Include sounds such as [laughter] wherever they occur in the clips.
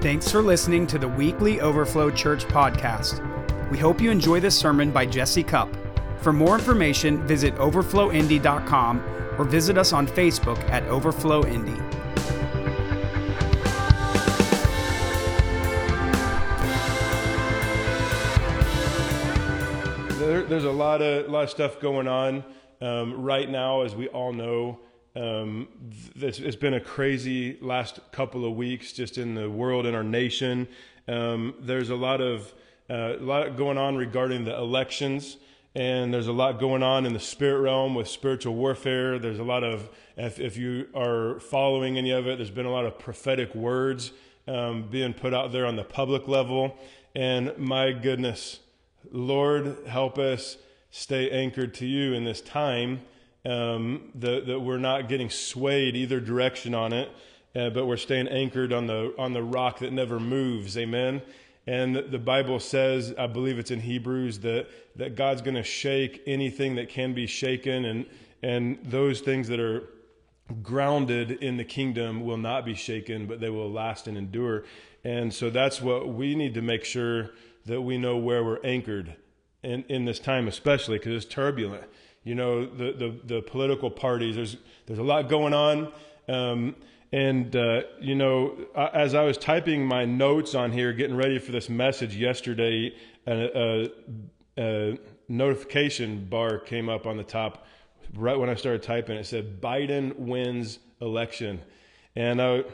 Thanks for listening to the weekly Overflow Church podcast. We hope you enjoy this sermon by Jesse Cupp. For more information, visit overflowindy.com or visit us on Facebook at Overflow Indy. There, there's a lot of lot of stuff going on um, right now, as we all know. Um, it's, been a crazy last couple of weeks just in the world and our nation. Um, there's a lot of uh, a lot going on regarding the elections, and there's a lot going on in the spirit realm with spiritual warfare. There's a lot of if, if you are following any of it, there's been a lot of prophetic words um, being put out there on the public level, and my goodness, Lord, help us stay anchored to you in this time um, that, we're not getting swayed either direction on it, uh, but we're staying anchored on the on the rock that never moves. Amen. And the Bible says, I believe it's in Hebrews, that that God's going to shake anything that can be shaken, and and those things that are grounded in the kingdom will not be shaken, but they will last and endure. And so that's what we need to make sure that we know where we're anchored in, in this time, especially because it's turbulent you know the, the, the political parties. There's there's a lot going on, um, and uh, you know as I was typing my notes on here, getting ready for this message yesterday, a, a, a notification bar came up on the top right when I started typing. It said Biden wins election, and I,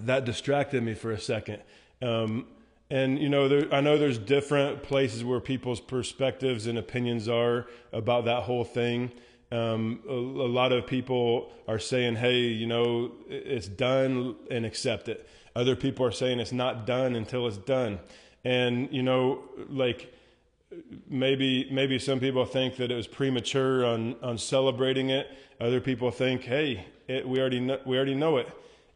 that distracted me for a second. Um, and you know, there, I know there's different places where people's perspectives and opinions are about that whole thing. Um, a, a, lot of people are saying, "Hey, you know, it's done and accept it." Other people are saying it's not done until it's done. And you know, like maybe maybe some people think that it was premature on on celebrating it. Other people think, "Hey, it, we already know, we already know it."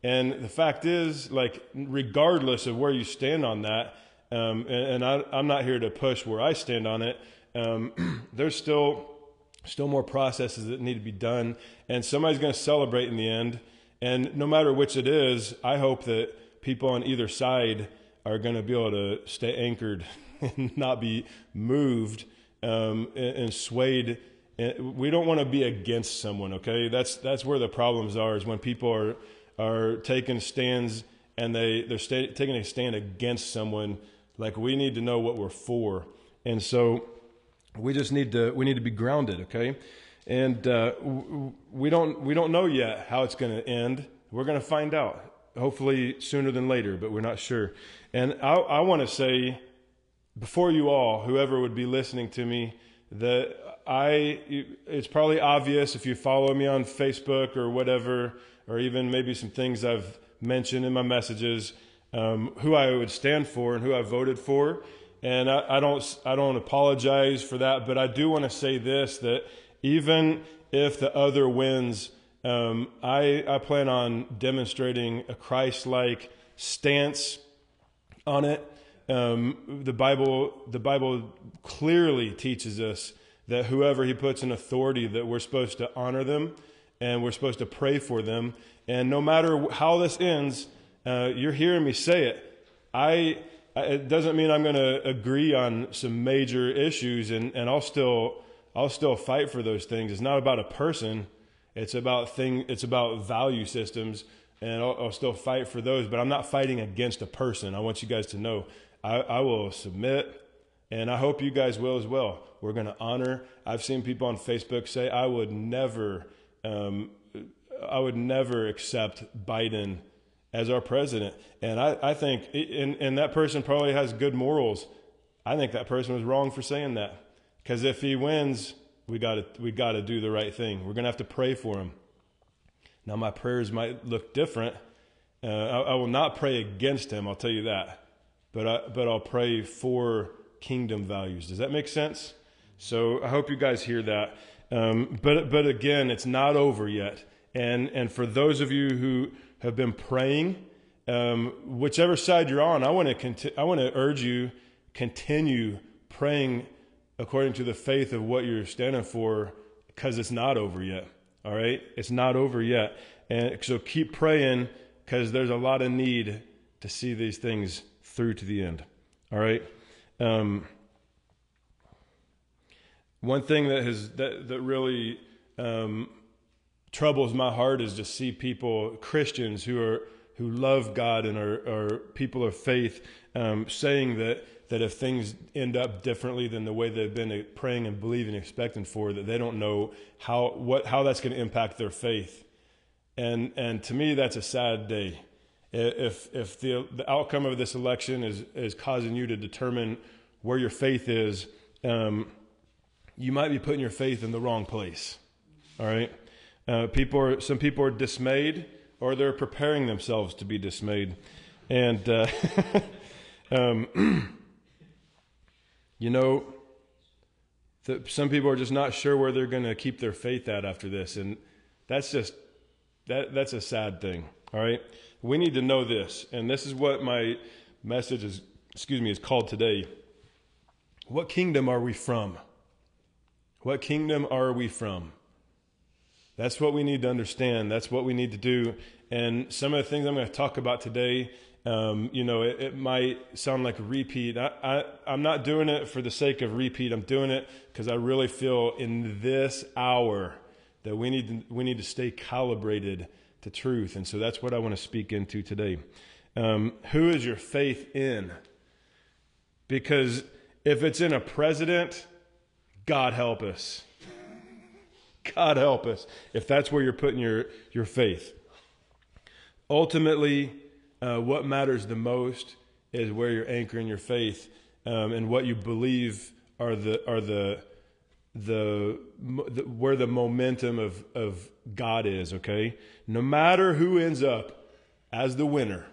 And the fact is, like, regardless of where you stand on that, um, and, and I, am not here to push where I stand on it, um, [clears throat] there's still still more processes that need to be done, and somebody's going to celebrate in the end. And no matter which it is, I hope that people on either side are going to be able to stay anchored [laughs] and not be moved um, and, and swayed. We don't want to be against someone okay? That's that's where the problems are is when people are are taking stands and they they're sta- taking a stand against someone like we need to know what we're for. And so we just need to we need to be grounded okay? And uh, we don't we don't know yet how it's going to end. We're going to find out hopefully sooner than later but we're not sure. And i, I want to say before you all whoever would be listening to me that i it's probably obvious if you follow me on facebook or whatever or even maybe some things I've mentioned in my messages, um, who I would stand for and who I voted for. And I, I, don't, I don't apologize for that, but I do want to say this that even if the other wins, um, I, I plan on demonstrating a Christ like stance on it. Um, the Bible, the Bible clearly teaches us that whoever he puts in authority, that we're supposed to honor them and we're supposed to pray for them. And no matter how this ends, uh, you're hearing me say it. I it doesn't mean I'm going to agree on some major issues, and, and I'll still I'll still fight for those things. It's not about a person. It's about thing. It's about value systems, and I'll, I'll still fight for those. But I'm not fighting against a person. I want you guys to know I, I will submit, and I hope you guys will as well. We're going to honor. I've seen people on Facebook say I would never um, I would never accept Biden as our president. And I, I think, and, and that person probably has good morals. I think that person was wrong for saying that. Because if he wins, we got to we got to do the right thing. We're gonna have to pray for him. Now my prayers might look different. Uh, I, I, will not pray against him. I'll tell you that. But I, but I'll pray for kingdom values. Does that make sense? So I hope you guys hear that. Um, but, but again, it's not over yet. And, and for those of you who have been praying, um, whichever side you're on, I want to conti- I want to urge you continue praying according to the faith of what you're standing for, because it's not over yet. All right, it's not over yet, and so keep praying because there's a lot of need to see these things through to the end. All right. Um, one thing that has that that really um, troubles my heart is to see people Christians who are who love God and are, are people of faith um, saying that that if things end up differently than the way they've been praying and believing, and expecting for, that they don't know how what how that's going to impact their faith. And and to me, that's a sad day. If if the the outcome of this election is is causing you to determine where your faith is, um, you might be putting your faith in the wrong place. All right. Uh, people are some people are dismayed, or they're preparing themselves to be dismayed, and. Uh, [laughs] um, [clears throat] You know, the, some people are just not sure where they're going to keep their faith at after this, and that's just that that's a sad thing. All right, we need to know this, and this is what my message is. Excuse me, is called today. What kingdom are we from? What kingdom are we from? That's what we need to understand. That's what we need to do. And some of the things I'm going to talk about today um, you know, it, it, might sound like a repeat. I, I, I'm not doing it for the sake of repeat. I'm doing it because I really feel in this hour that we need to, we need to stay calibrated to truth. And so that's what I want to speak into today. Um, who is your faith in? Because if it's in a president, God help us. God help us if that's where you're putting your, your faith. Ultimately, uh, what matters the most is where you're anchoring your faith um, and what you believe are the are the the, the where the momentum of of God is. Okay, no matter who ends up as the winner,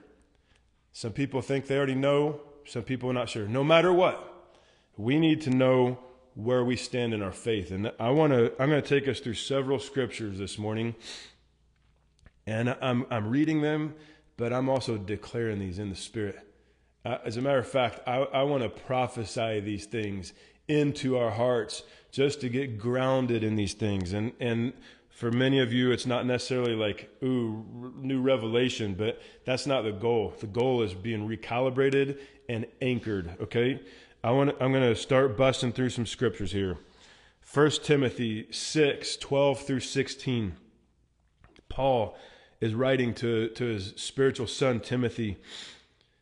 some people think they already know. Some people are not sure. No matter what, we need to know where we stand in our faith. And I want to. I'm going to take us through several scriptures this morning, and I'm I'm reading them but I'm also declaring these in the Spirit. Uh, as a matter of fact, I, I want to prophesy these things into our hearts just to get grounded in these things. And, and for many of you, it's not necessarily like, ooh, new revelation, but that's not the goal. The goal is being recalibrated and anchored, okay? I want I'm going to start busting through some scriptures here. 1 Timothy 6, 12 through 16. Paul is writing to, to his spiritual son, Timothy.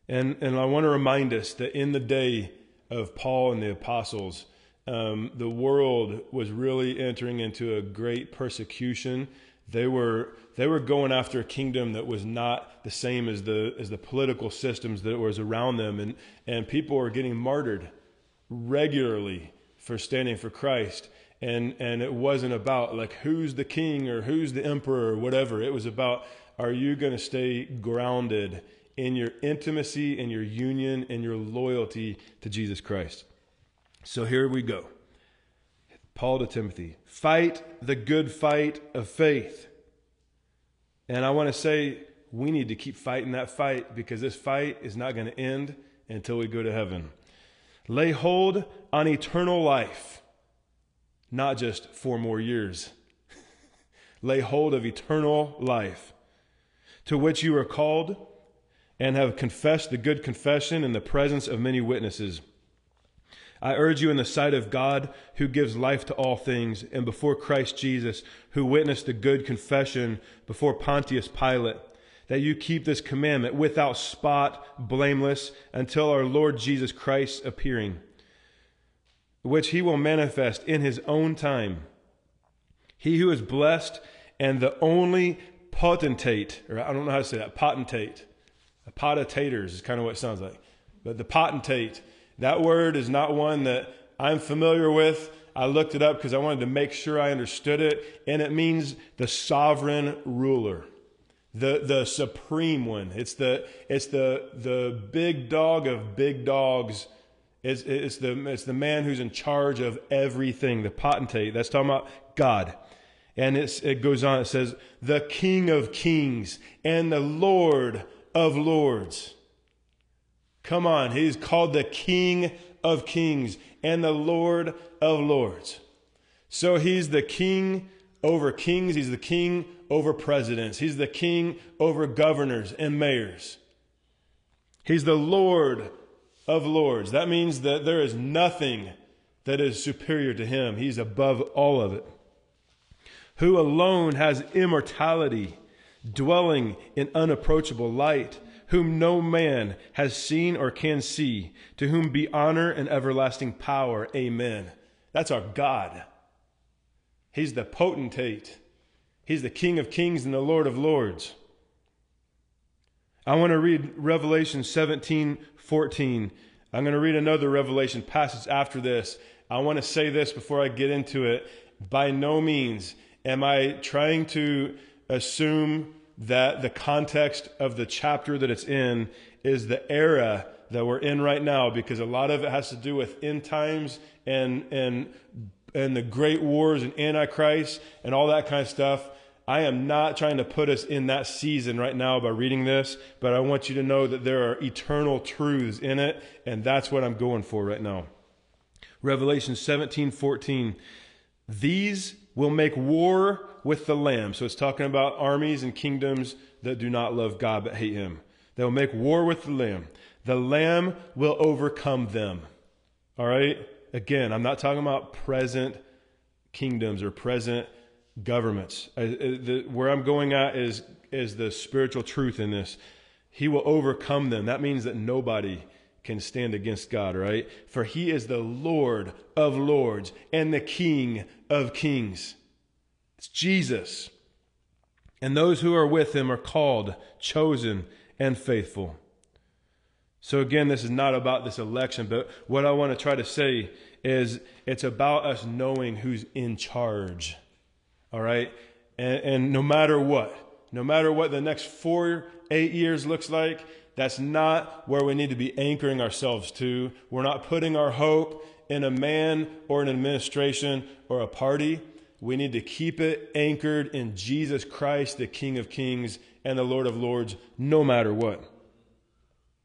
And, and I want to remind us that in the day of Paul and the apostles, um, the world was really entering into a great persecution. They were, they were going after a kingdom that was not the same as the, as the political systems that was around them. And, and people were getting martyred regularly for standing for Christ. And and it wasn't about like who's the king or who's the emperor or whatever. It was about are you going to stay grounded in your intimacy and your union and your loyalty to Jesus Christ? So here we go Paul to Timothy fight the good fight of faith and I want to say we need to keep fighting that fight because this fight is not going to end until we go to heaven lay hold on eternal life not just four more years. [laughs] Lay hold of eternal life, to which you are called and have confessed the good confession in the presence of many witnesses. I urge you in the sight of God, who gives life to all things, and before Christ Jesus, who witnessed the good confession before Pontius Pilate, that you keep this commandment without spot, blameless, until our Lord Jesus Christ appearing which he will manifest in his own time. He who is blessed and the only potentate, or I don't know how to say that, potentate. A is kind of what it sounds like. But the potentate, that word is not one that I'm familiar with. I looked it up because I wanted to make sure I understood it, and it means the sovereign ruler, the the supreme one. It's the it's the the big dog of big dogs it's, it's, the, it's the man who's in charge of everything, the potentate. That's talking about God. And it goes on, it says, the King of kings and the Lord of lords. Come on, he's called the King of kings and the Lord of lords. So he's the king over kings, he's the king over presidents, he's the king over governors and mayors. He's the Lord of lords. That means that there is nothing that is superior to him. He's above all of it. Who alone has immortality, dwelling in unapproachable light, whom no man has seen or can see, to whom be honor and everlasting power. Amen. That's our God. He's the potentate. He's the King of kings and the Lord of lords. I want to read Revelation 17 14. I'm going to read another Revelation passage after this. I want to say this before I get into it. By no means am I trying to assume that the context of the chapter that it's in is the era that we're in right now because a lot of it has to do with end times and and and the great wars and antichrist and all that kind of stuff I am not trying to put us in that season right now by reading this, but I want you to know that there are eternal truths in it, and that's what I'm going for right now. Revelation 17 14. These will make war with the Lamb. So it's talking about armies and kingdoms that do not love God but hate Him. They will make war with the Lamb. The Lamb will overcome them. All right? Again, I'm not talking about present kingdoms or present governments. I, the, where I'm going at is is the spiritual truth in this. He will overcome them. That means that nobody can stand against God, right? For he is the Lord of lords and the King of kings. It's Jesus. And those who are with him are called, chosen, and faithful. So, again, this is not about this election, but what I want to try to say is it's about us knowing who's in charge all right? And, and no matter what, no matter what the next four, eight years looks like, that's not where we need to be anchoring ourselves to. We're not putting our hope in a man or an administration or a party. We need to keep it anchored in Jesus Christ, the King of Kings and the Lord of Lords, no matter what.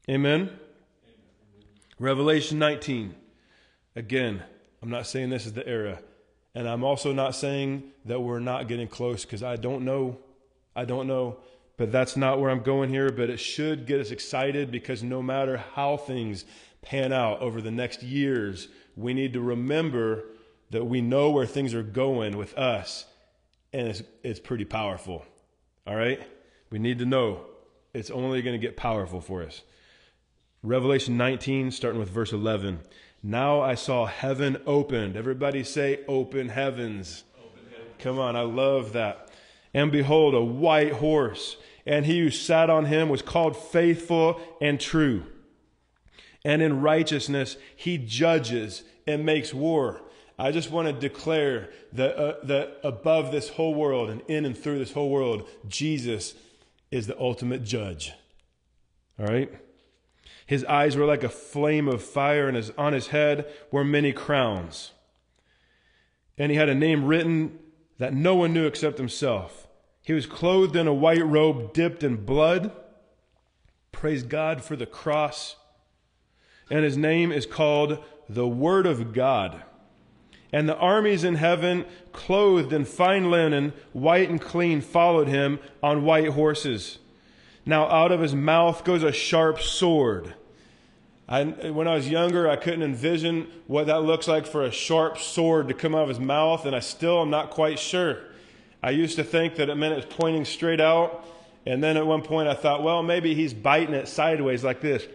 Amen? Amen. Revelation 19. Again, I'm not saying this is the era. And I'm also not saying that we're not getting close because I don't know. I don't know. But that's not where I'm going here. But it should get us excited because no matter how things pan out over the next years, we need to remember that we know where things are going with us. And it's, it's pretty powerful. All right? We need to know it's only going to get powerful for us. Revelation 19, starting with verse 11. Now I saw heaven opened. Everybody say, open heavens. Open heaven. Come on, I love that. And behold, a white horse, and he who sat on him was called faithful and true. And in righteousness he judges and makes war. I just want to declare that, uh, that above this whole world and in and through this whole world, Jesus is the ultimate judge. All right? His eyes were like a flame of fire, and his, on his head were many crowns. And he had a name written that no one knew except himself. He was clothed in a white robe dipped in blood. Praise God for the cross. And his name is called the Word of God. And the armies in heaven, clothed in fine linen, white and clean, followed him on white horses. Now out of his mouth goes a sharp sword. I, when I was younger, I couldn't envision what that looks like for a sharp sword to come out of his mouth, and I still am not quite sure. I used to think that it meant it was pointing straight out, and then at one point I thought, well, maybe he's biting it sideways like this,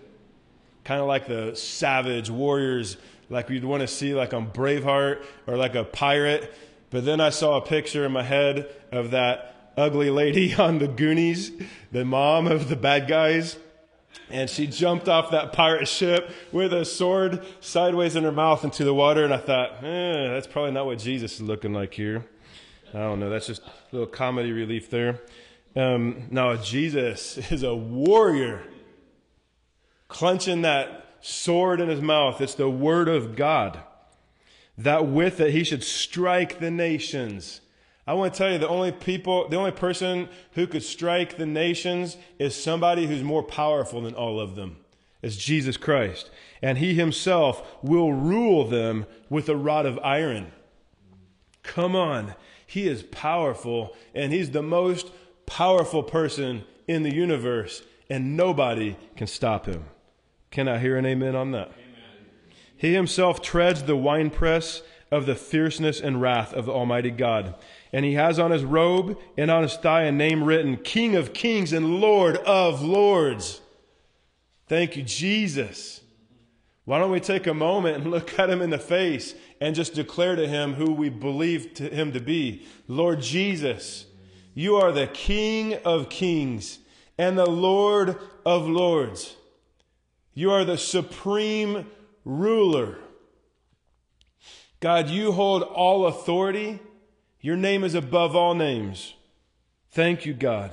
kind of like the savage warriors, like you'd want to see like on Braveheart or like a pirate. But then I saw a picture in my head of that ugly lady [laughs] on the Goonies, the mom of the bad guys. And she jumped off that pirate ship with a sword sideways in her mouth into the water. And I thought, eh, that's probably not what Jesus is looking like here. I don't know. That's just a little comedy relief there. Um, now, Jesus [laughs] is a warrior, clenching that sword in his mouth. It's the word of God. That with it, he should strike the nations I want to tell you the only people, the only person who could strike the nations is somebody who's more powerful than all of them. It's Jesus Christ. And he himself will rule them with a rod of iron. Come on. He is powerful and he's the most powerful person in the universe. and nobody can stop him. Can I hear an amen on that? Amen. He himself treads the winepress of the fierceness and wrath of the Almighty God. And he has on his robe and on his thigh a name written King of Kings and Lord of Lords. Thank you, Jesus. Why don't we take a moment and look at him in the face and just declare to him who we believe to him to be? Lord Jesus, you are the King of kings and the Lord of lords. You are the supreme ruler. God, you hold all authority. Your name is above all names. Thank you, God.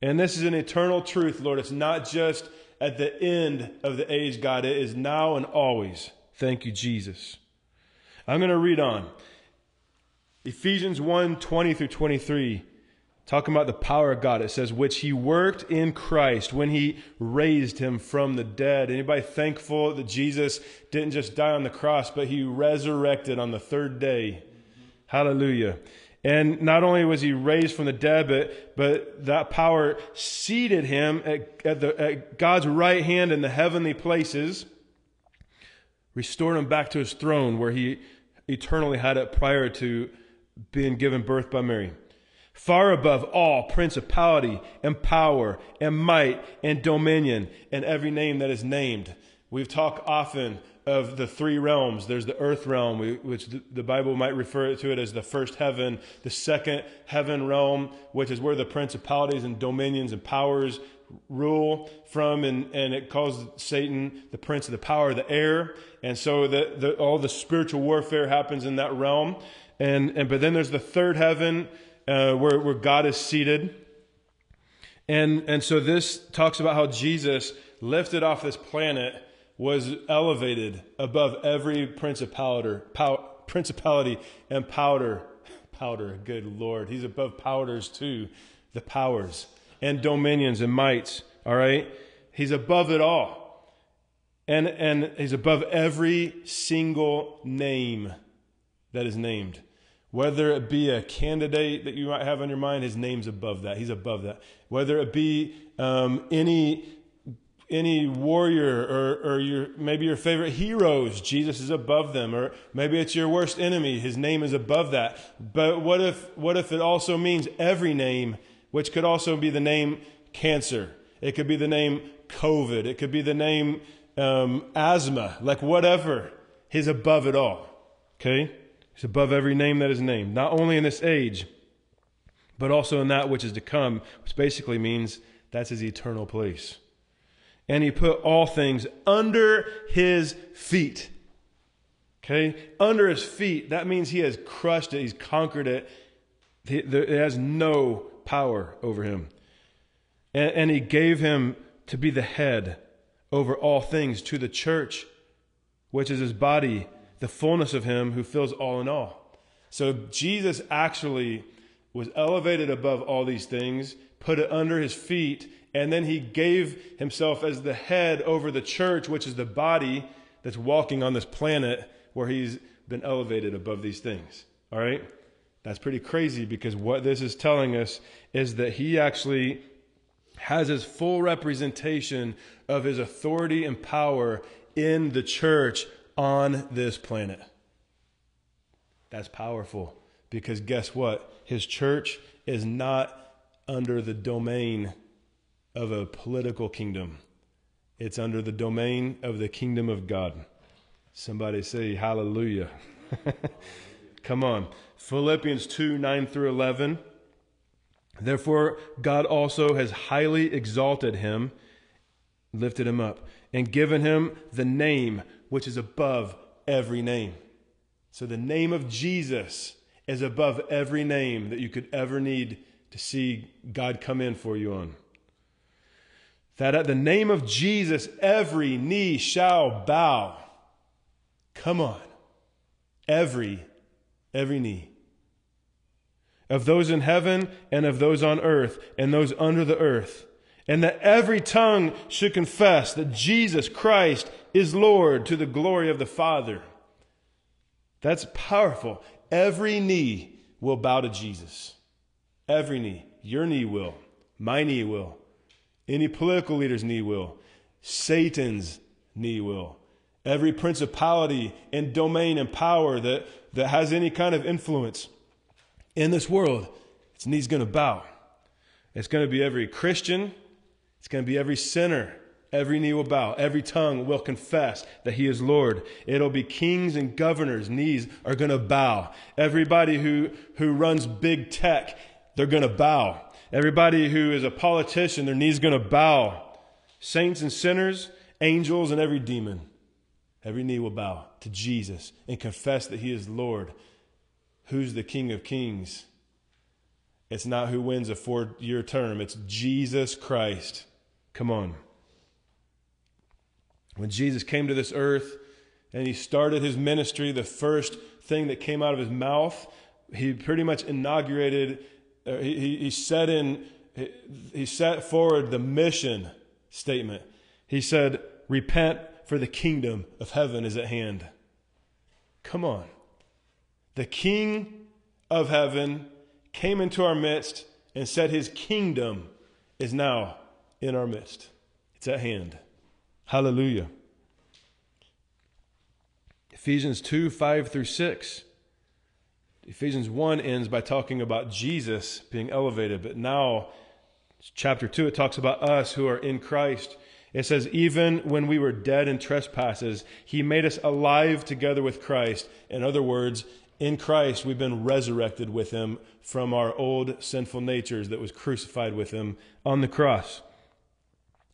And this is an eternal truth, Lord. It's not just at the end of the age, God. It is now and always. Thank you, Jesus. I'm going to read on. Ephesians 1 20 through 23, talking about the power of God. It says, which he worked in Christ when he raised him from the dead. Anybody thankful that Jesus didn't just die on the cross, but he resurrected on the third day? Hallelujah. And not only was he raised from the dead, but, but that power seated him at, at, the, at God's right hand in the heavenly places, restored him back to his throne where he eternally had it prior to being given birth by Mary. Far above all principality and power and might and dominion and every name that is named. We've talked often of the three realms. There's the earth realm, which the Bible might refer to it as the first heaven, the second heaven realm, which is where the principalities and dominions and powers rule from, and, and it calls Satan the prince of the power of the air. And so the, the, all the spiritual warfare happens in that realm. And, and but then there's the third heaven uh, where, where God is seated. And, and so this talks about how Jesus lifted off this planet was elevated above every principality, pow, principality and powder. Powder, good Lord. He's above powders too, the powers and dominions and mights. All right? He's above it all. And, and he's above every single name that is named. Whether it be a candidate that you might have on your mind, his name's above that. He's above that. Whether it be um, any any warrior or, or your maybe your favorite heroes jesus is above them. Or maybe it's your worst enemy his name is above that. But what if what if it also means every name which could also be the name cancer. It could be the name covid. It could be the name um, asthma. Like whatever. He's above it all. Okay he's above every name that is named not only in this age but also in that which is to come which basically means that's his eternal place and he put all things under his feet. Okay? Under his feet. That means he has crushed it, he's conquered it. It has no power over him. And, and he gave him to be the head over all things to the church, which is his body, the fullness of him who fills all in all. So Jesus actually was elevated above all these things, put it under his feet, and then he gave himself as the head over the church, which is the body that's walking on this planet where he's been elevated above these things. All right? That's pretty crazy because what this is telling us is that he actually has his full representation of his authority and power in the church on this planet. That's powerful because guess what? His church is not under the domain of a political kingdom. It's under the domain of the kingdom of God. Somebody say hallelujah. [laughs] Come on. Philippians 2 9 through 11. Therefore, God also has highly exalted him, lifted him up, and given him the name which is above every name. So the name of Jesus is above every name that you could ever need to see God come in for you on that at the name of Jesus every knee shall bow. Come on. Every, every knee. Of those in heaven and of those on earth and those under the earth. And that every tongue should confess that Jesus Christ is Lord to the glory of the Father. That's powerful. Every knee will bow to Jesus. Every knee. Your knee will. My knee will. Any political leader's knee will. Satan's knee will. Every principality and domain and power that, that has any kind of influence in this world, its knee's going to bow. It's going to be every Christian, it's going to be every sinner. Every knee will bow, every tongue will confess that he is Lord. It'll be kings and governors' knees are going to bow. Everybody who, who runs big tech, they're going to bow. Everybody who is a politician, their knees going to bow. Saints and sinners, angels and every demon, every knee will bow to Jesus and confess that he is Lord. Who's the King of Kings? It's not who wins a four year term, it's Jesus Christ. Come on. When Jesus came to this earth and he started his ministry, the first thing that came out of his mouth, he pretty much inaugurated, uh, he, he, set in, he, he set forward the mission statement. He said, Repent, for the kingdom of heaven is at hand. Come on. The King of heaven came into our midst and said his kingdom is now in our midst. It's at hand. Hallelujah. Ephesians 2 5 through 6. Ephesians 1 ends by talking about Jesus being elevated, but now, chapter 2, it talks about us who are in Christ. It says, Even when we were dead in trespasses, he made us alive together with Christ. In other words, in Christ, we've been resurrected with him from our old sinful natures that was crucified with him on the cross.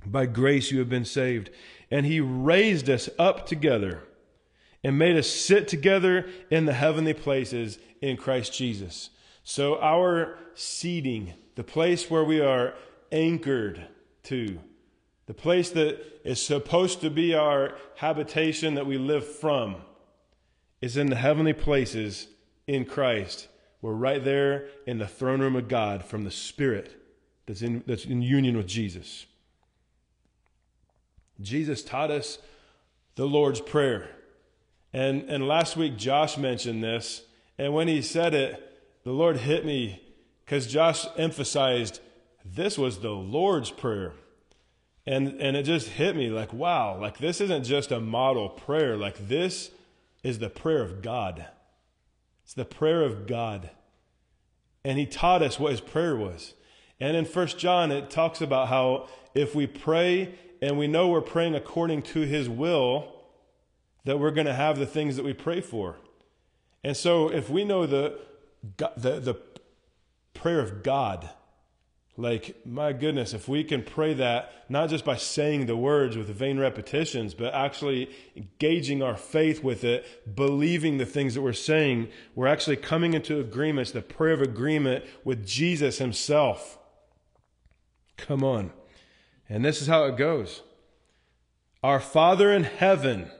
By grace you have been saved. And he raised us up together and made us sit together in the heavenly places in Christ Jesus. So our seating, the place where we are anchored to, the place that is supposed to be our habitation that we live from, is in the heavenly places in Christ. We're right there in the throne room of God from the Spirit that's in, that's in union with Jesus. Jesus taught us the Lord's Prayer. And, and last week, Josh mentioned this. And when he said it, the Lord hit me because Josh emphasized this was the Lord's Prayer. And, and it just hit me like, wow, like this isn't just a model prayer. Like this is the prayer of God. It's the prayer of God. And he taught us what his prayer was. And in First John, it talks about how if we pray and we know we're praying according to His will, that we're going to have the things that we pray for. And so, if we know the, the, the prayer of God, like, my goodness, if we can pray that not just by saying the words with vain repetitions, but actually engaging our faith with it, believing the things that we're saying, we're actually coming into agreements, the prayer of agreement with Jesus Himself. Come on. And this is how it goes Our Father in heaven,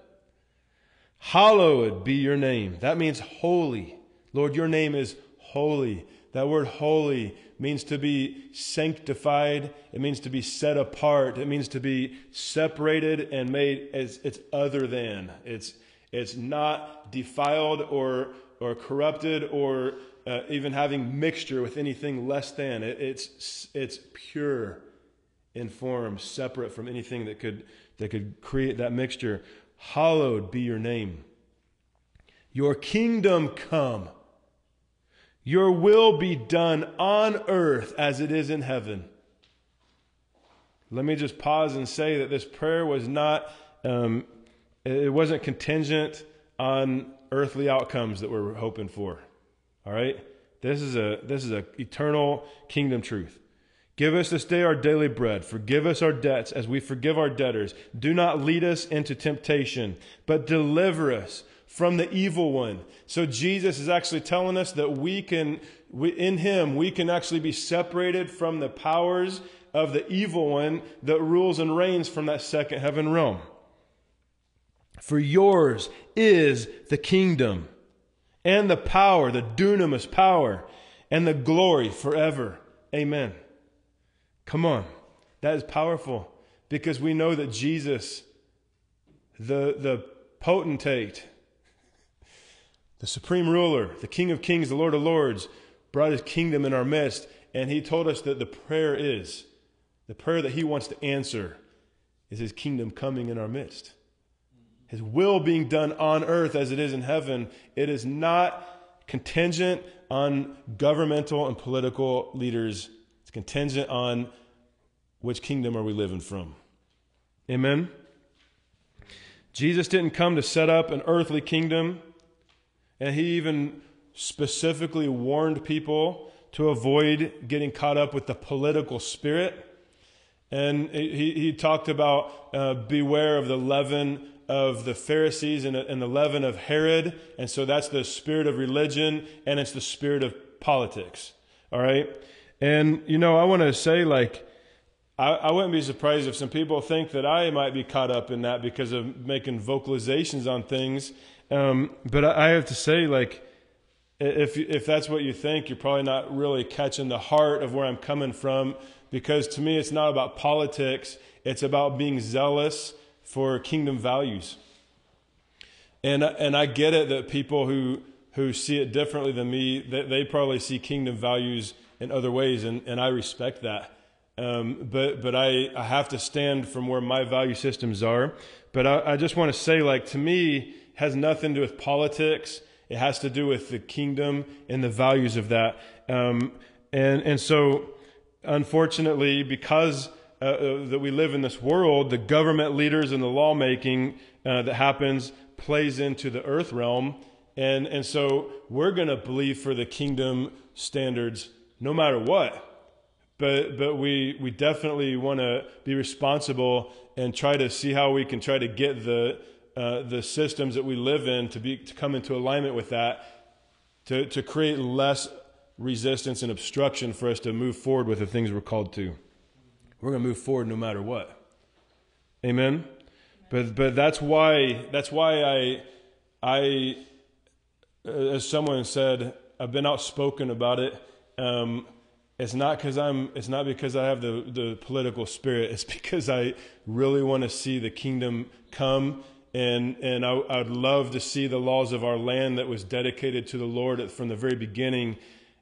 hallowed be your name. That means holy. Lord, your name is holy. That word holy means to be sanctified. It means to be set apart. It means to be separated and made as it's other than. It's it's not defiled or or corrupted or uh, even having mixture with anything less than. It, it's it's pure in form, separate from anything that could, that could create that mixture. Hallowed be your name. Your kingdom come. Your will be done on earth as it is in heaven. Let me just pause and say that this prayer was not, um, it wasn't contingent on earthly outcomes that we're hoping for. All right? This is a this is a eternal kingdom truth. Give us this day our daily bread. Forgive us our debts as we forgive our debtors. Do not lead us into temptation, but deliver us from the evil one. So Jesus is actually telling us that we can, in him, we can actually be separated from the powers of the evil one that rules and reigns from that second heaven realm. For yours is the kingdom and the power, the dunamis power, and the glory forever. Amen. Come on. That is powerful because we know that Jesus, the, the potentate, the supreme ruler, the King of kings, the Lord of lords, brought his kingdom in our midst. And he told us that the prayer is The prayer that he wants to answer is his kingdom coming in our midst. His will being done on earth as it is in heaven. It is not contingent on governmental and political leaders. It's contingent on which kingdom are we living from. Amen. Jesus didn't come to set up an earthly kingdom, and he even specifically warned people to avoid getting caught up with the political spirit. And he, he talked about uh, beware of the leaven of the Pharisees and, and the leaven of Herod. And so that's the spirit of religion and it's the spirit of politics. All right. And, you know, I want to say, like, I, I wouldn't be surprised if some people think that I might be caught up in that because of making vocalizations on things. Um, but I, I have to say, like, if if that's what you think, you're probably not really catching the heart of where I'm coming from. Because to me, it's not about politics; it's about being zealous for kingdom values. And and I get it that people who who see it differently than me, that they probably see kingdom values in other ways, and, and I respect that. Um, but but I, I have to stand from where my value systems are. But I, I just want to say, like, to me, has nothing to do with politics. It has to do with the kingdom and the values of that. Um, and and so, unfortunately, because uh, uh, that we live in this world, the government leaders and the lawmaking uh, that happens plays into the earth realm. And, and so we're going to believe for the kingdom standards no matter what but but we we definitely want to be responsible and try to see how we can try to get the uh, the systems that we live in to be to come into alignment with that to to create less resistance and obstruction for us to move forward with the things we're called to. We're going to move forward no matter what. Amen. But but that's why that's why I I as someone said I've been outspoken about it. Um, it's not because I'm it's not because I have the, the political spirit. It's because I really want to see the kingdom come and and I, I'd love to see the laws of our land that was dedicated to the Lord from the very beginning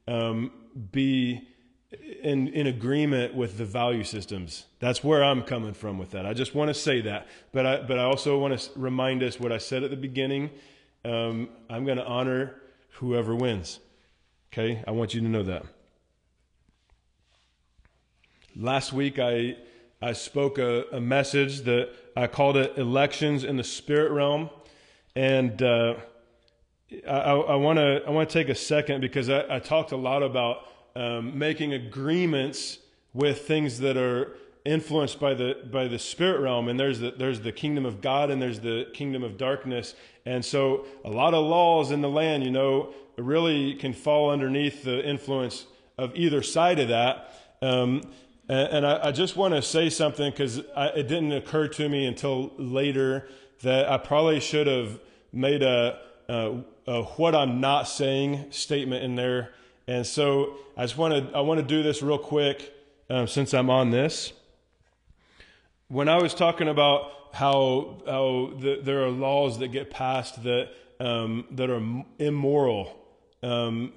um, be in in agreement with the value systems. That's where I'm coming from with that. I just want to say that, but I but I also want to remind us what I said at the beginning. Um, I'm going to honor whoever wins. Okay, I want you to know that. Last week, I, I spoke a, a message that I called it Elections in the Spirit Realm. And uh, I, want to I want to take a second because I, I talked a lot about um, making agreements with things that are influenced by the by the spirit realm. And there's the there's the kingdom of God and there's the kingdom of darkness. And so a lot of laws in the land you know really can fall underneath the influence of either side of that. Um, and, and I, I, just want to say something because it didn't occur to me until later that I probably should have made a, a, a, what I'm not saying statement in there. And so I just want to I want to do this real quick um, since I'm on this. When I was talking about how how the, there are laws that get passed that um, that are immoral, um,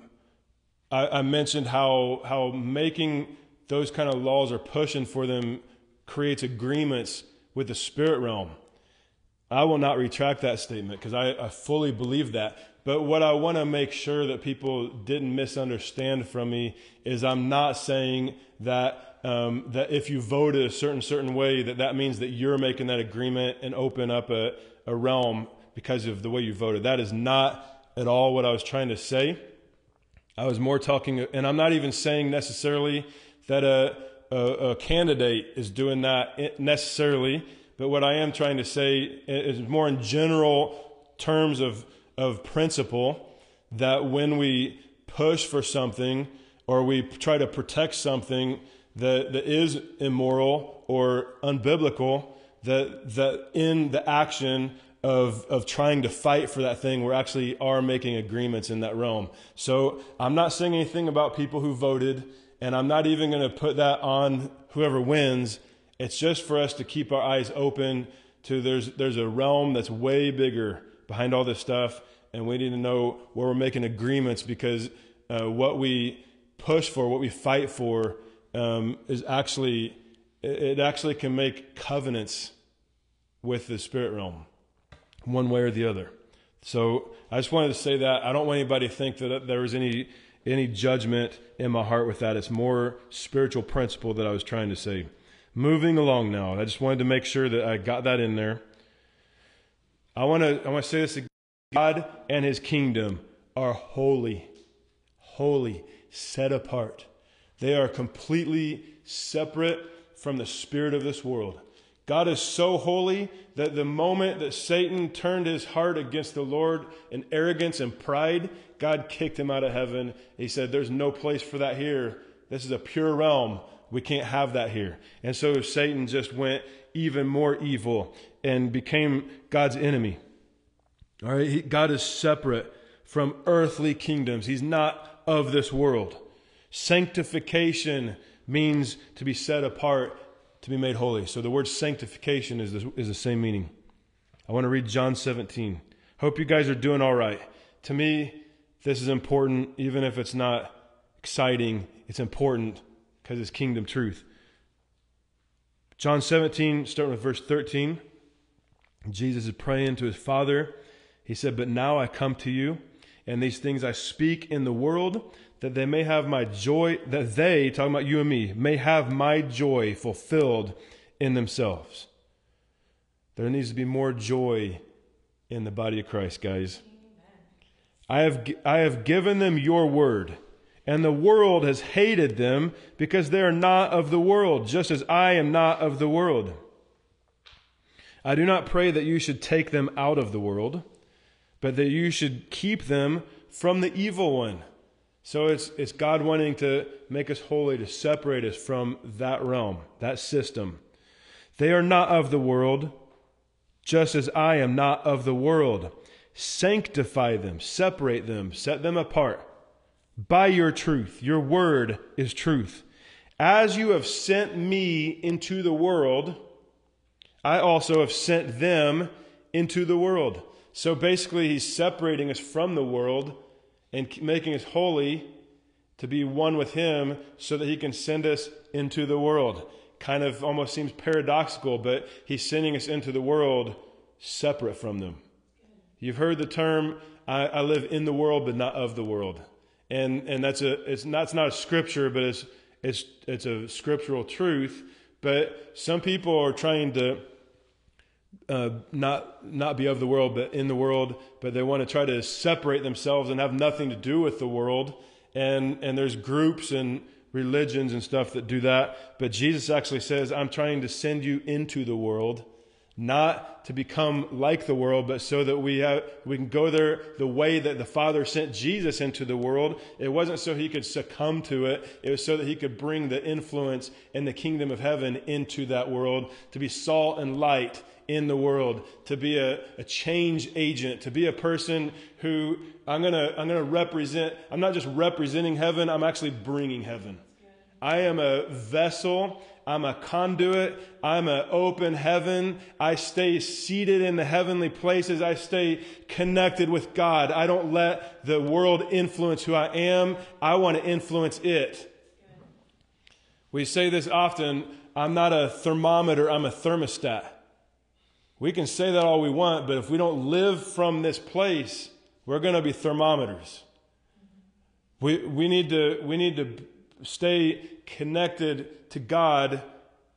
I, I mentioned how how making those kind of laws are pushing for them creates agreements with the spirit realm. I will not retract that statement because I, I, fully believe that. But what I want to make sure that people didn't misunderstand from me is I'm not saying that um, that if you voted a certain certain way that that means that you're making that agreement and open up a, a realm because of the way you voted. That is not at all what I was trying to say. I was more talking, and I'm not even saying necessarily that a, a, a candidate is doing that necessarily, but what I am trying to say is more in general terms of, of principle that when we push for something or we try to protect something that, that is immoral or unbiblical, that, that in the action of, of trying to fight for that thing, we actually are making agreements in that realm. So I'm not saying anything about people who voted and I'm not even going to put that on whoever wins. It's just for us to keep our eyes open to there's there's a realm that's way bigger behind all this stuff, and we need to know where we're making agreements because uh, what we push for, what we fight for, um, is actually it actually can make covenants with the spirit realm, one way or the other. So I just wanted to say that. I don't want anybody to think that there was any any judgment in my heart with that. It's more spiritual principle that I was trying to say. Moving along now. I just wanted to make sure that I got that in there. I want to I want to say this again. God and his kingdom are holy. Holy, set apart. They are completely separate from the spirit of this world. God is so holy that the moment that Satan turned his heart against the Lord in arrogance and pride, God kicked him out of heaven. He said, There's no place for that here. This is a pure realm. We can't have that here. And so Satan just went even more evil and became God's enemy. All right, he, God is separate from earthly kingdoms, He's not of this world. Sanctification means to be set apart to be made holy. So the word sanctification is the, is the same meaning. I want to read John 17. Hope you guys are doing all right. To me, this is important, even if it's not exciting, it's important because it's kingdom truth. John 17, starting with verse 13. Jesus is praying to his Father. He said, But now I come to you, and these things I speak in the world, that they may have my joy, that they, talking about you and me, may have my joy fulfilled in themselves. There needs to be more joy in the body of Christ, guys. I have, I have given them your word, and the world has hated them because they are not of the world, just as I am not of the world. I do not pray that you should take them out of the world, but that you should keep them from the evil one. So it's, it's God wanting to make us holy, to separate us from that realm, that system. They are not of the world, just as I am not of the world. Sanctify them, separate them, set them apart by your truth. Your word is truth. As you have sent me into the world, I also have sent them into the world. So basically, he's separating us from the world and making us holy to be one with Him so that He can send us into the world. Kind of almost seems paradoxical, but He's sending us into the world separate from them. You've heard the term, I, I live in the world, but not of the world. And, and that's a, it's not, it's not a scripture, but it's, it's, it's a scriptural truth. But some people are trying to uh, not not be of the world, but in the world. But they want to try to separate themselves and have nothing to do with the world. And and there's groups and religions and stuff that do that. But Jesus actually says, "I'm trying to send you into the world." Not to become like the world, but so that we have, we can go there the way that the Father sent Jesus into the world. It wasn't so he could succumb to it. It was so that he could bring the influence and the kingdom of heaven into that world, to be salt and light in the world, to be a, a change agent, to be a person who I'm to I'm to represent. I'm not just representing heaven, I'm actually bringing heaven. I am a vessel. I'm a conduit. I'm an open heaven. I stay seated in the heavenly places. I stay connected with God. I don't let the world influence who I am. I want to influence it. We say this often I'm not a thermometer, I'm a thermostat. We can say that all we want, but if we don't live from this place, we're going to be thermometers. We, we, need to, we need to stay connected to God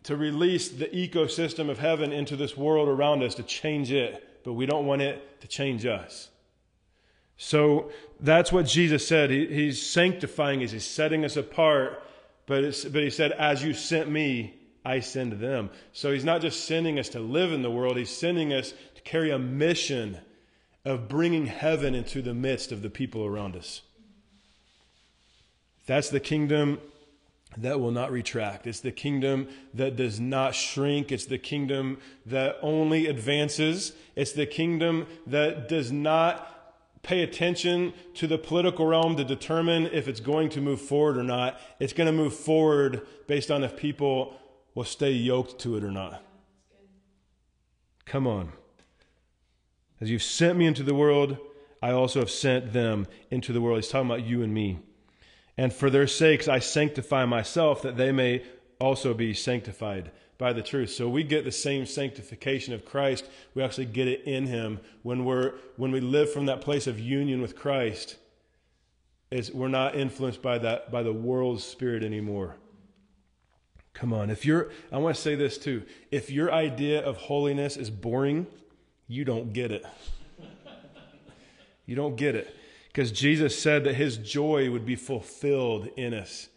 to release the ecosystem of heaven into this world around us to change it, but we don't want it to change us. So that's what Jesus said. He, he's sanctifying us, he's setting us apart. But, but he said, As you sent me, I send them. So he's not just sending us to live in the world, he's sending us to carry a mission of bringing heaven into the midst of the people around us. That's the kingdom that will not retract. It's the kingdom that does not shrink. It's the kingdom that only advances. It's the kingdom that does not pay attention to the political realm to determine if it's going to move forward or not. It's going to move forward based on if people will stay yoked to it or not. Come on. As you've sent me into the world, I also have sent them into the world. He's talking about you and me. And for their sakes I sanctify myself, that they may also be sanctified by the truth. So we get the same sanctification of Christ. We actually get it in him when we're when we live from that place of union with Christ. Is we're not influenced by that by the world's spirit anymore. Come on, if you're I want to say this too. If your idea of holiness is boring, you don't get it. you don't get it. Because Jesus said that his joy would be fulfilled in us.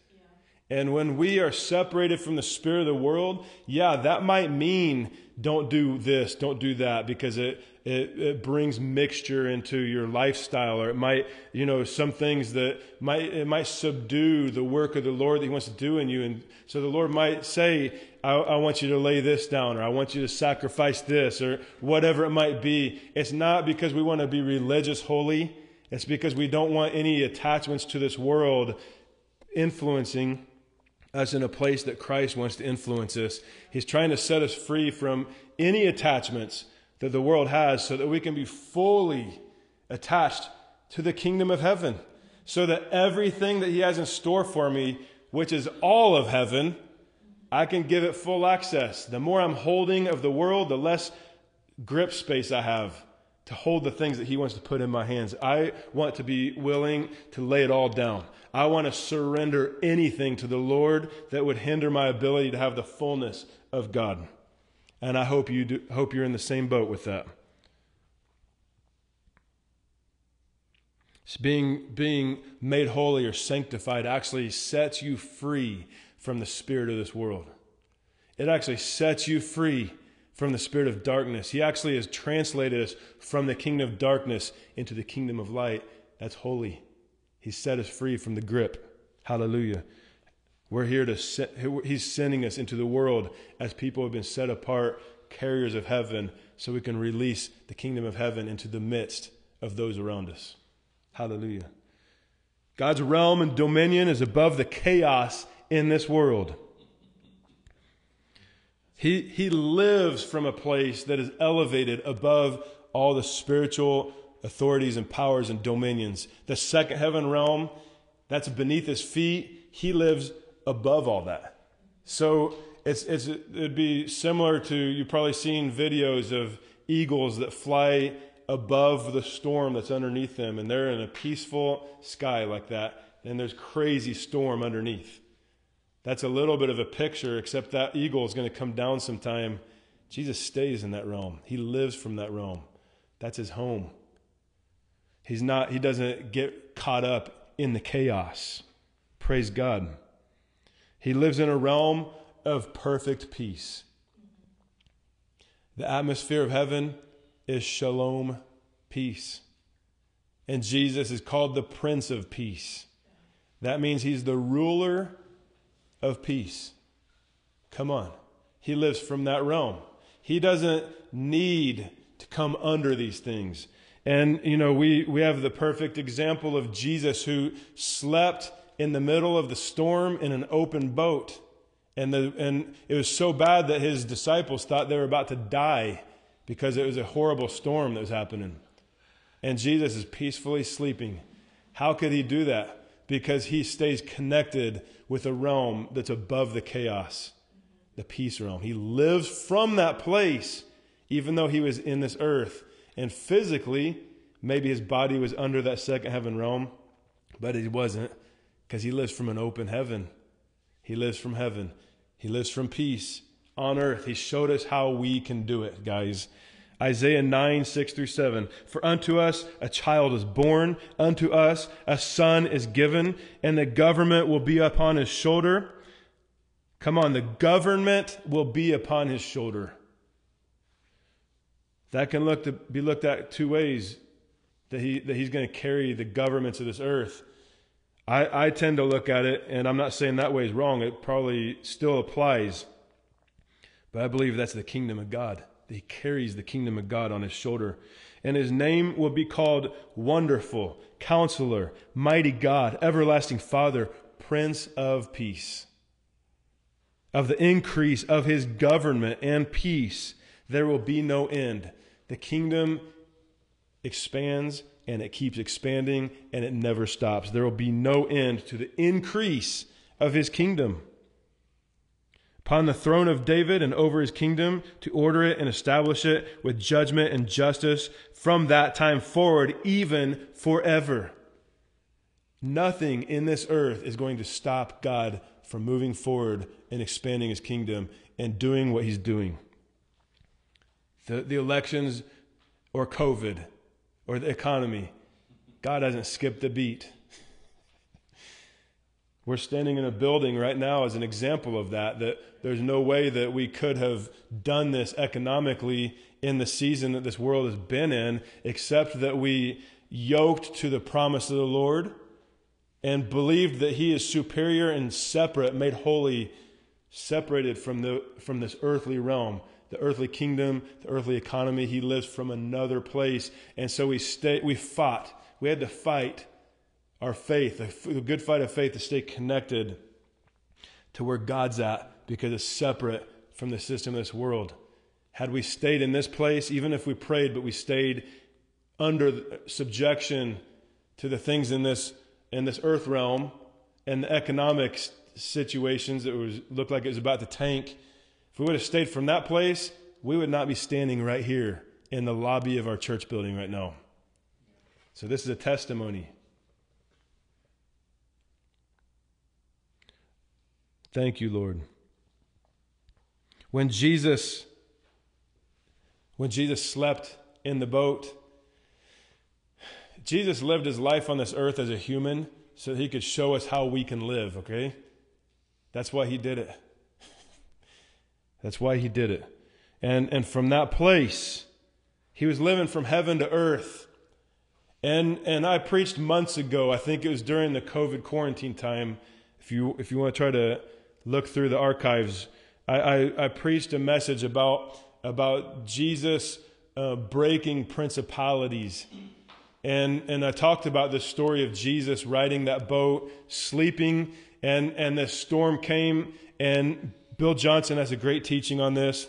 And when we are separated from the spirit of the world, yeah, that might mean don't do this, don't do that, because it, it, it, brings mixture into your lifestyle, or it might, you know, some things that might, it might subdue the work of the Lord that He wants to do in you. And so the Lord might say, I, I want you to lay this down, or I want you to sacrifice this, or whatever it might be. It's not because we want to be religious holy. It's because we don't want any attachments to this world influencing us in a place that Christ wants to influence us. He's trying to set us free from any attachments that the world has so that we can be fully attached to the kingdom of heaven. So that everything that He has in store for me, which is all of heaven, I can give it full access. The more I'm holding of the world, the less grip space I have to hold the things that He wants to put in my hands. I want to be willing to lay it all down. I want to surrender anything to the Lord that would hinder my ability to have the fullness of God. And I hope you do, hope you're in the same boat with that. So being being made holy or sanctified actually sets you free from the spirit of this world. It actually sets you free from the spirit of darkness. He actually has translated us from the kingdom of darkness into the kingdom of light. That's holy. He set us free from the grip. Hallelujah. We're here to set, he's sending us into the world as people have been set apart, carriers of heaven, so we can release the kingdom of heaven into the midst of those around us. Hallelujah. God's realm and dominion is above the chaos in this world. He, he lives from a place that is elevated above all the spiritual authorities and powers and dominions. The second heaven realm, that's beneath his feet. He lives above all that. So it's, it's, it'd be similar to you've probably seen videos of eagles that fly above the storm that's underneath them, and they're in a peaceful sky like that, and there's crazy storm underneath. That's a little bit of a picture, except that eagle is going to come down sometime. Jesus stays in that realm. He lives from that realm. That's his home. He's not, he doesn't get caught up in the chaos. Praise God. He lives in a realm of perfect peace. The atmosphere of heaven is shalom, peace. And Jesus is called the Prince of Peace. That means he's the ruler of peace. Come on. He lives from that realm. He doesn't need to come under these things. And, you know, we, we have the perfect example of Jesus who slept in the middle of the storm in an open boat. And, the, and it was so bad that his disciples thought they were about to die because it was a horrible storm that was happening. And Jesus is peacefully sleeping. How could he do that? Because he stays connected with a realm that's above the chaos, the peace realm. He lives from that place, even though he was in this earth. And physically, maybe his body was under that second heaven realm, but he wasn't because he lives from an open heaven. He lives from heaven. He lives from peace on earth. He showed us how we can do it, guys. Isaiah 9, 6 through 7. For unto us a child is born, unto us a son is given, and the government will be upon his shoulder. Come on, the government will be upon his shoulder. That can look to be looked at two ways that, he, that he's going to carry the governments of this earth. I, I tend to look at it, and I'm not saying that way is wrong, it probably still applies. But I believe that's the kingdom of God he carries the kingdom of God on his shoulder. And his name will be called Wonderful, Counselor, Mighty God, Everlasting Father, Prince of Peace. Of the increase of his government and peace, there will be no end. The kingdom expands and it keeps expanding and it never stops. There will be no end to the increase of his kingdom. Upon the throne of David and over his kingdom to order it and establish it with judgment and justice from that time forward, even forever. Nothing in this earth is going to stop God from moving forward and expanding his kingdom and doing what he's doing. The, the elections or COVID or the economy, God hasn't skipped a beat. We're standing in a building right now as an example of that, that there's no way that we could have done this economically in the season that this world has been in, except that we yoked to the promise of the Lord and believed that he is superior and separate, made holy, separated from, the, from this earthly realm, the earthly kingdom, the earthly economy. He lives from another place. And so we, stay, we fought. We had to fight our faith, the good fight of faith to stay connected to where God's at because it's separate from the system of this world. Had we stayed in this place, even if we prayed, but we stayed under subjection to the things in this in this earth realm and the economic situations that was looked like it was about to tank, if we would have stayed from that place, we would not be standing right here in the lobby of our church building right now. So this is a testimony. Thank you, Lord. When Jesus when Jesus slept in the boat, Jesus lived his life on this earth as a human so he could show us how we can live, okay? That's why he did it. [laughs] That's why he did it. And, and from that place, he was living from heaven to earth. And, and I preached months ago, I think it was during the COVID quarantine time. If you, if you want to try to look through the archives, I, I, I preached a message about, about Jesus uh, breaking principalities and, and I talked about the story of Jesus riding that boat, sleeping, and, and the storm came. And Bill Johnson has a great teaching on this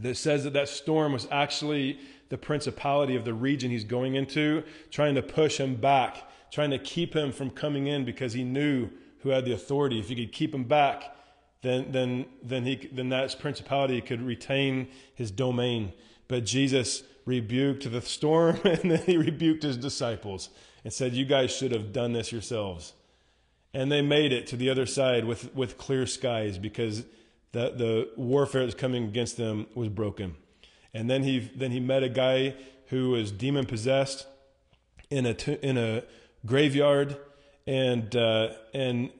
that says that that storm was actually the principality of the region he's going into, trying to push him back, trying to keep him from coming in because he knew who had the authority. If he could keep him back, then, then, then, he, then that principality could retain his domain. But Jesus rebuked the storm [laughs] and then he rebuked his disciples and said, You guys should have done this yourselves. And they made it to the other side with, with clear skies because the, the warfare that was coming against them was broken. And then he, then he met a guy who was demon possessed in a, in a graveyard. And, uh, and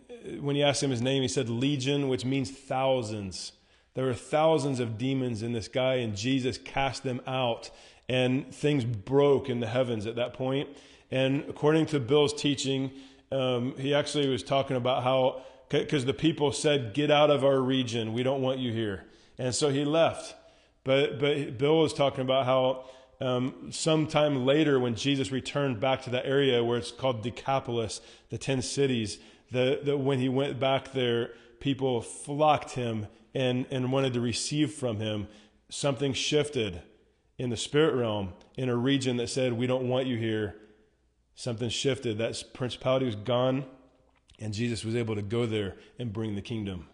when he asked him his name, he said Legion, which means thousands. There were thousands of demons in this guy, and Jesus cast them out and things broke in the heavens at that point. And according to Bill's teaching, um, he actually was talking about how, because the people said, Get out of our region, we don't want you here. And so he left. But, but Bill was talking about how um, sometime later, when Jesus returned back to that area where it's called Decapolis, the 10 cities, that when he went back there, people flocked him and, and wanted to receive from him. Something shifted in the spirit realm in a region that said, We don't want you here, something shifted. That principality was gone, and Jesus was able to go there and bring the kingdom.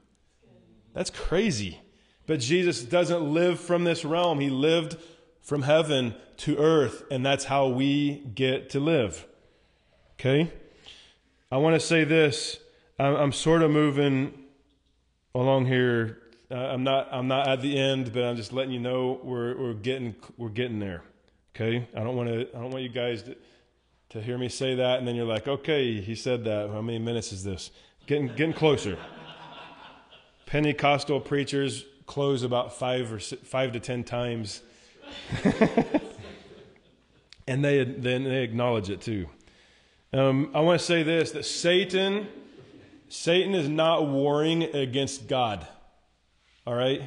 That's crazy. But Jesus doesn't live from this realm, He lived from heaven to earth, and that's how we get to live. Okay? I want to say this. I'm sort of moving along here uh, I'm not I'm not at the end, but I'm just letting you know we're we're getting we're getting there. Okay, I don't want to I don't want you guys to, to hear me say that, and then you're like, okay, he said that. How many minutes is this? Getting getting closer. Pentecostal preachers close about five or five to ten times, [laughs] and they then they acknowledge it too. Um, I want to say this: that Satan, Satan is not warring against God. All right?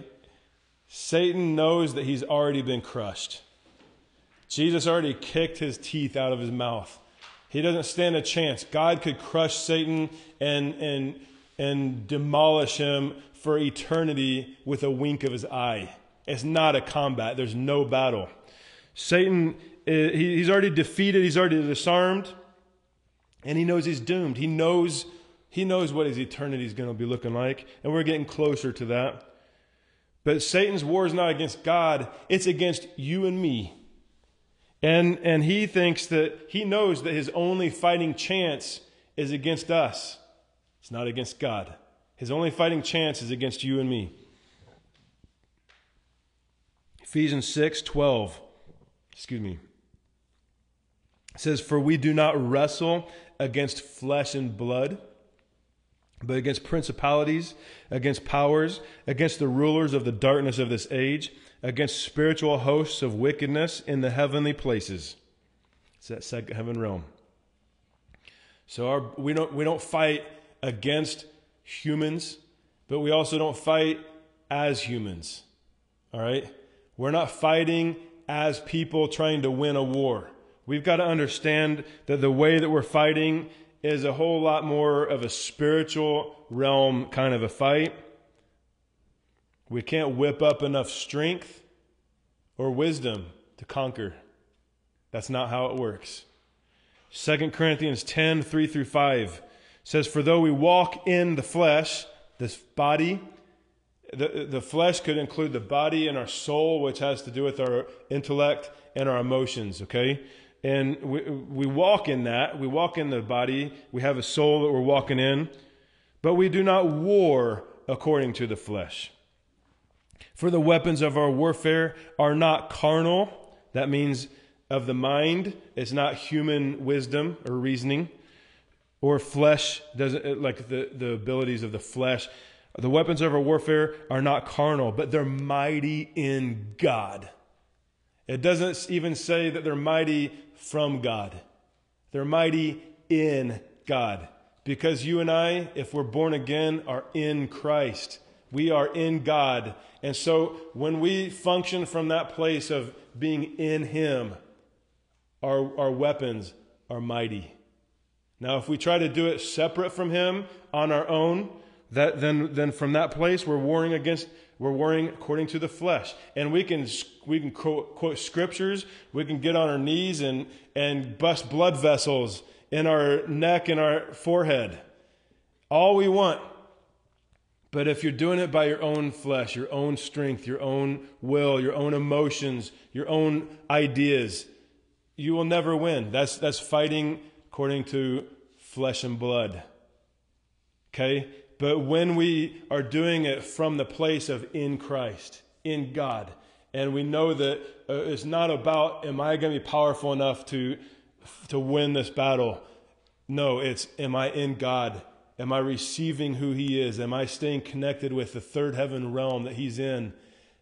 Satan knows that he's already been crushed. Jesus already kicked his teeth out of his mouth. He doesn't stand a chance. God could crush Satan and, and, and demolish him for eternity with a wink of his eye. It's not a combat, there's no battle. Satan, eh, he's already defeated, he's already disarmed, and he knows he's doomed. He knows, he knows what his eternity is going to be looking like, and we're getting closer to that. But Satan's war is not against God, it's against you and me. And, and he thinks that he knows that his only fighting chance is against us. It's not against God. His only fighting chance is against you and me. Ephesians 6 12. Excuse me. Says, For we do not wrestle against flesh and blood, but against principalities, against powers, against the rulers of the darkness of this age, against spiritual hosts of wickedness in the heavenly places. It's that second heaven realm. So our, we don't we don't fight against humans, but we also don't fight as humans. All right? We're not fighting as people trying to win a war. We've got to understand that the way that we're fighting is a whole lot more of a spiritual realm kind of a fight. We can't whip up enough strength or wisdom to conquer. That's not how it works. 2 Corinthians 10 3 through 5 says, For though we walk in the flesh, this body, the, the flesh could include the body and our soul, which has to do with our intellect and our emotions, okay? And we, we walk in that. We walk in the body. We have a soul that we're walking in. But we do not war according to the flesh. For the weapons of our warfare are not carnal. That means of the mind. It's not human wisdom or reasoning. Or flesh, doesn't like the, the abilities of the flesh. The weapons of our warfare are not carnal, but they're mighty in God. It doesn't even say that they're mighty from God. They're mighty in God. Because you and I, if we're born again, are in Christ. We are in God. And so when we function from that place of being in Him, our, our weapons are mighty. Now, if we try to do it separate from Him on our own, that, then, then from that place we're warring against we're warring according to the flesh. And we can we can quote, quote, scriptures we can get on our knees and and bust blood vessels in our neck and our forehead. All we want. But if you're doing it by your own flesh your own strength your own will your own emotions your own ideas you will never win. That's that's fighting according to flesh and blood. Okay but when we are doing it from the place of in Christ, in God, and we know that uh, it's not about am I going to be powerful enough to to win this battle? No, it's am I in God? Am I receiving who He is? Am I staying connected with the third heaven realm that He's in?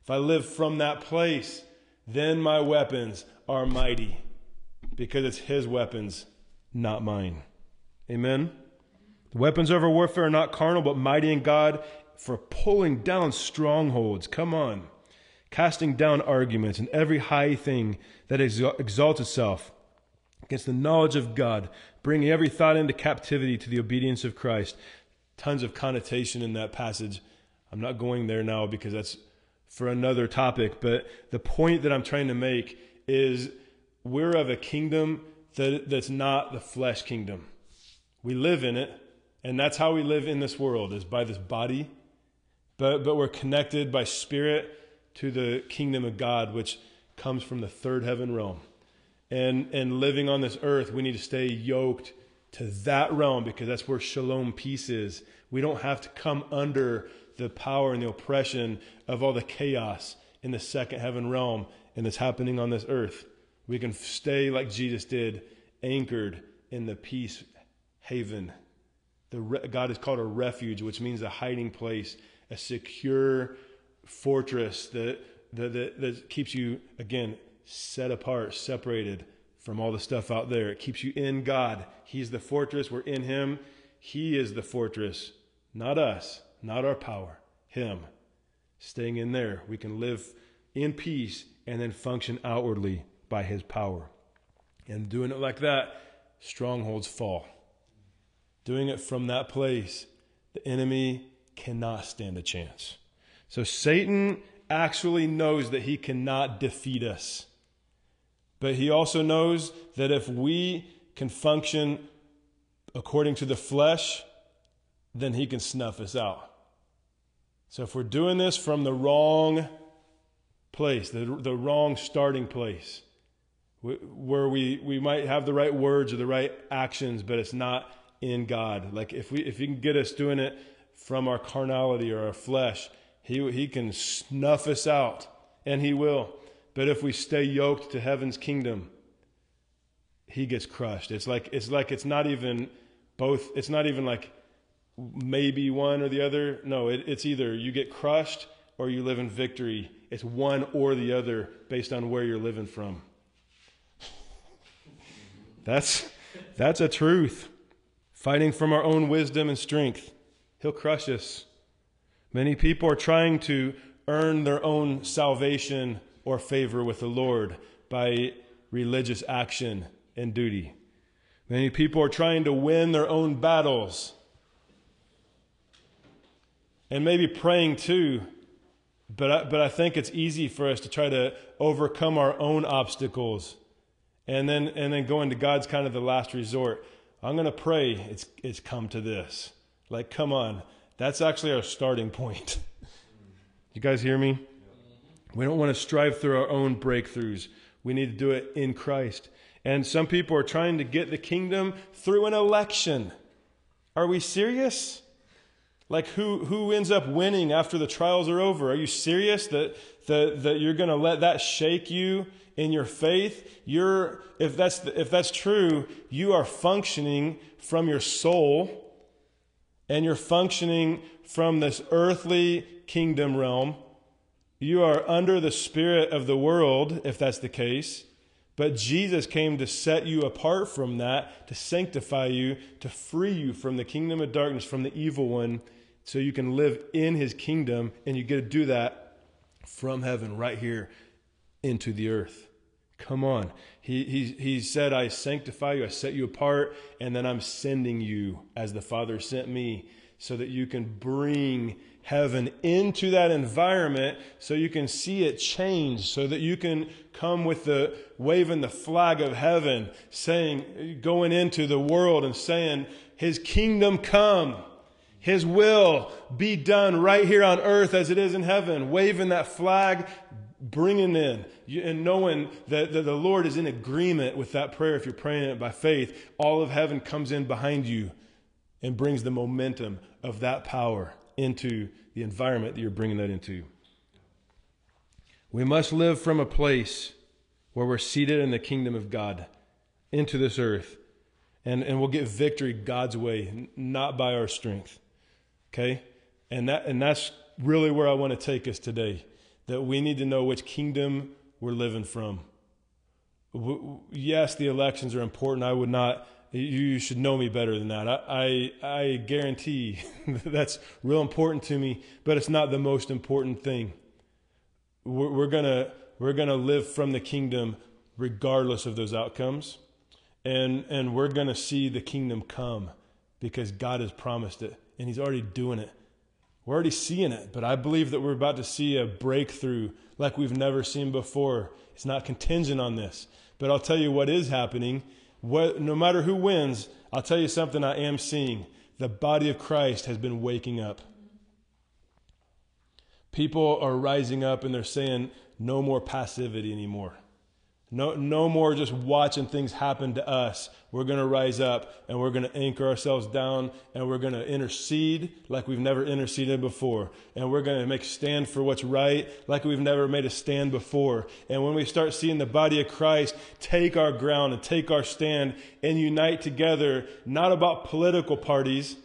If I live from that place, then my weapons are mighty because it's His weapons, not mine. Amen. The weapons of our warfare are not carnal, but mighty in God for pulling down strongholds. Come on. Casting down arguments and every high thing that exalts itself against the knowledge of God, bringing every thought into captivity to the obedience of Christ. Tons of connotation in that passage. I'm not going there now because that's for another topic, but the point that I'm trying to make is we're of a kingdom that, that's not the flesh kingdom. We live in it, and that's how we live in this world is by this body. But, but we're connected by spirit to the kingdom of God, which comes from the third heaven realm. And, and living on this earth, we need to stay yoked to that realm because that's where shalom peace is. We don't have to come under the power and the oppression of all the chaos in the second heaven realm and that's happening on this earth. We can stay like Jesus did, anchored in the peace haven the, God is called a refuge, which means a hiding place, a secure fortress that, that, that, that keeps you, again, set apart, separated from all the stuff out there. It keeps you in God. He's the fortress. We're in Him. He is the fortress, not us, not our power. Him. Staying in there, we can live in peace and then function outwardly by His power. And doing it like that, strongholds fall doing it from that place, the enemy cannot stand a chance. So Satan actually knows that he cannot defeat us. But he also knows that if we can function according to the flesh, then he can snuff us out. So if we're doing this from the wrong place, the, the wrong starting place, where we, we might have the right words or the right actions, but it's not in God. Like if we if He can get us doing it from our carnality or our flesh, He He can snuff us out, and He will. But if we stay yoked to heaven's kingdom, He gets crushed. It's like it's like it's not even both. It's not even like maybe one or the other. No, it, it's either you get crushed or you live in victory. It's one or the other based on where you're living from. That's that's a truth fighting from our own wisdom and strength. He'll crush us. Many people are trying to earn their own salvation or favor with the Lord by religious action and duty. Many people are trying to win their own battles and maybe praying too. But I, but I think it's easy for us to try to overcome our own obstacles and then and then going to God's kind of the last resort. I'm going to pray it's, it's come to this. Like, come on. That's actually our starting point. [laughs] you guys hear me? We don't want to strive through our own breakthroughs. We need to do it in Christ. And some people are trying to get the kingdom through an election. Are we serious? Like who who ends up winning after the trials are over? Are you serious that that, that you're going to let that shake you in your faith, you're, if that's, if that's true, you are functioning from your soul and you're functioning from this earthly kingdom realm. You are under the spirit of the world, if that's the case. But Jesus came to set you apart from that, to sanctify you, to free you from the kingdom of darkness, from the evil one, so you can live in his kingdom. And you get to do that from heaven, right here into the earth. Come on. He, he, he said, I sanctify you, I set you apart, and then I'm sending you as the Father sent me so that you can bring heaven into that environment so you can see it change, so that you can come with the waving the flag of heaven, saying, going into the world and saying, His kingdom come. His will be done right here on earth as it is in heaven, waving that flag, bringing in and knowing that, that, the Lord is in agreement with that prayer. If you're praying it by faith, all of heaven comes in behind you and brings the momentum of that power into the environment that you're bringing that into. We must live from a place where we're seated in the kingdom of God into this earth. And, and we'll get victory God's way, not by our strength. Okay? And that and that's really where I want to take us today that we need to know which kingdom we're living from. Yes, the elections are important. I would not, you should know me better than that. I, I, I guarantee [laughs] that's real important to me, but it's not the most important thing. We're, we're going we're gonna live from the kingdom regardless of those outcomes. And, and we're going to see the kingdom come because God has promised it and He's already doing it. We're already seeing it, but I believe that we're about to see a breakthrough like we've never seen before. It's not contingent on this. But I'll tell you what is happening. No matter who wins, I'll tell you something I am seeing. The body of Christ has been waking up. People are rising up and they're saying, no more passivity anymore. No, no more just watching things happen to us. We're going to rise up and we're going to anchor ourselves down and we're going to intercede like we've never interceded before. And we're going to make stand for what's right like we've never made a stand before. And when we start seeing the body of Christ take our ground and take our stand and unite together, not about political parties,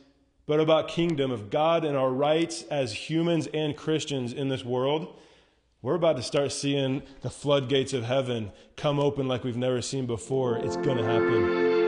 but about kingdom of God and our rights as humans and Christians in this world, we're about to start seeing the floodgates of heaven come open like we've never seen before. It's going to happen.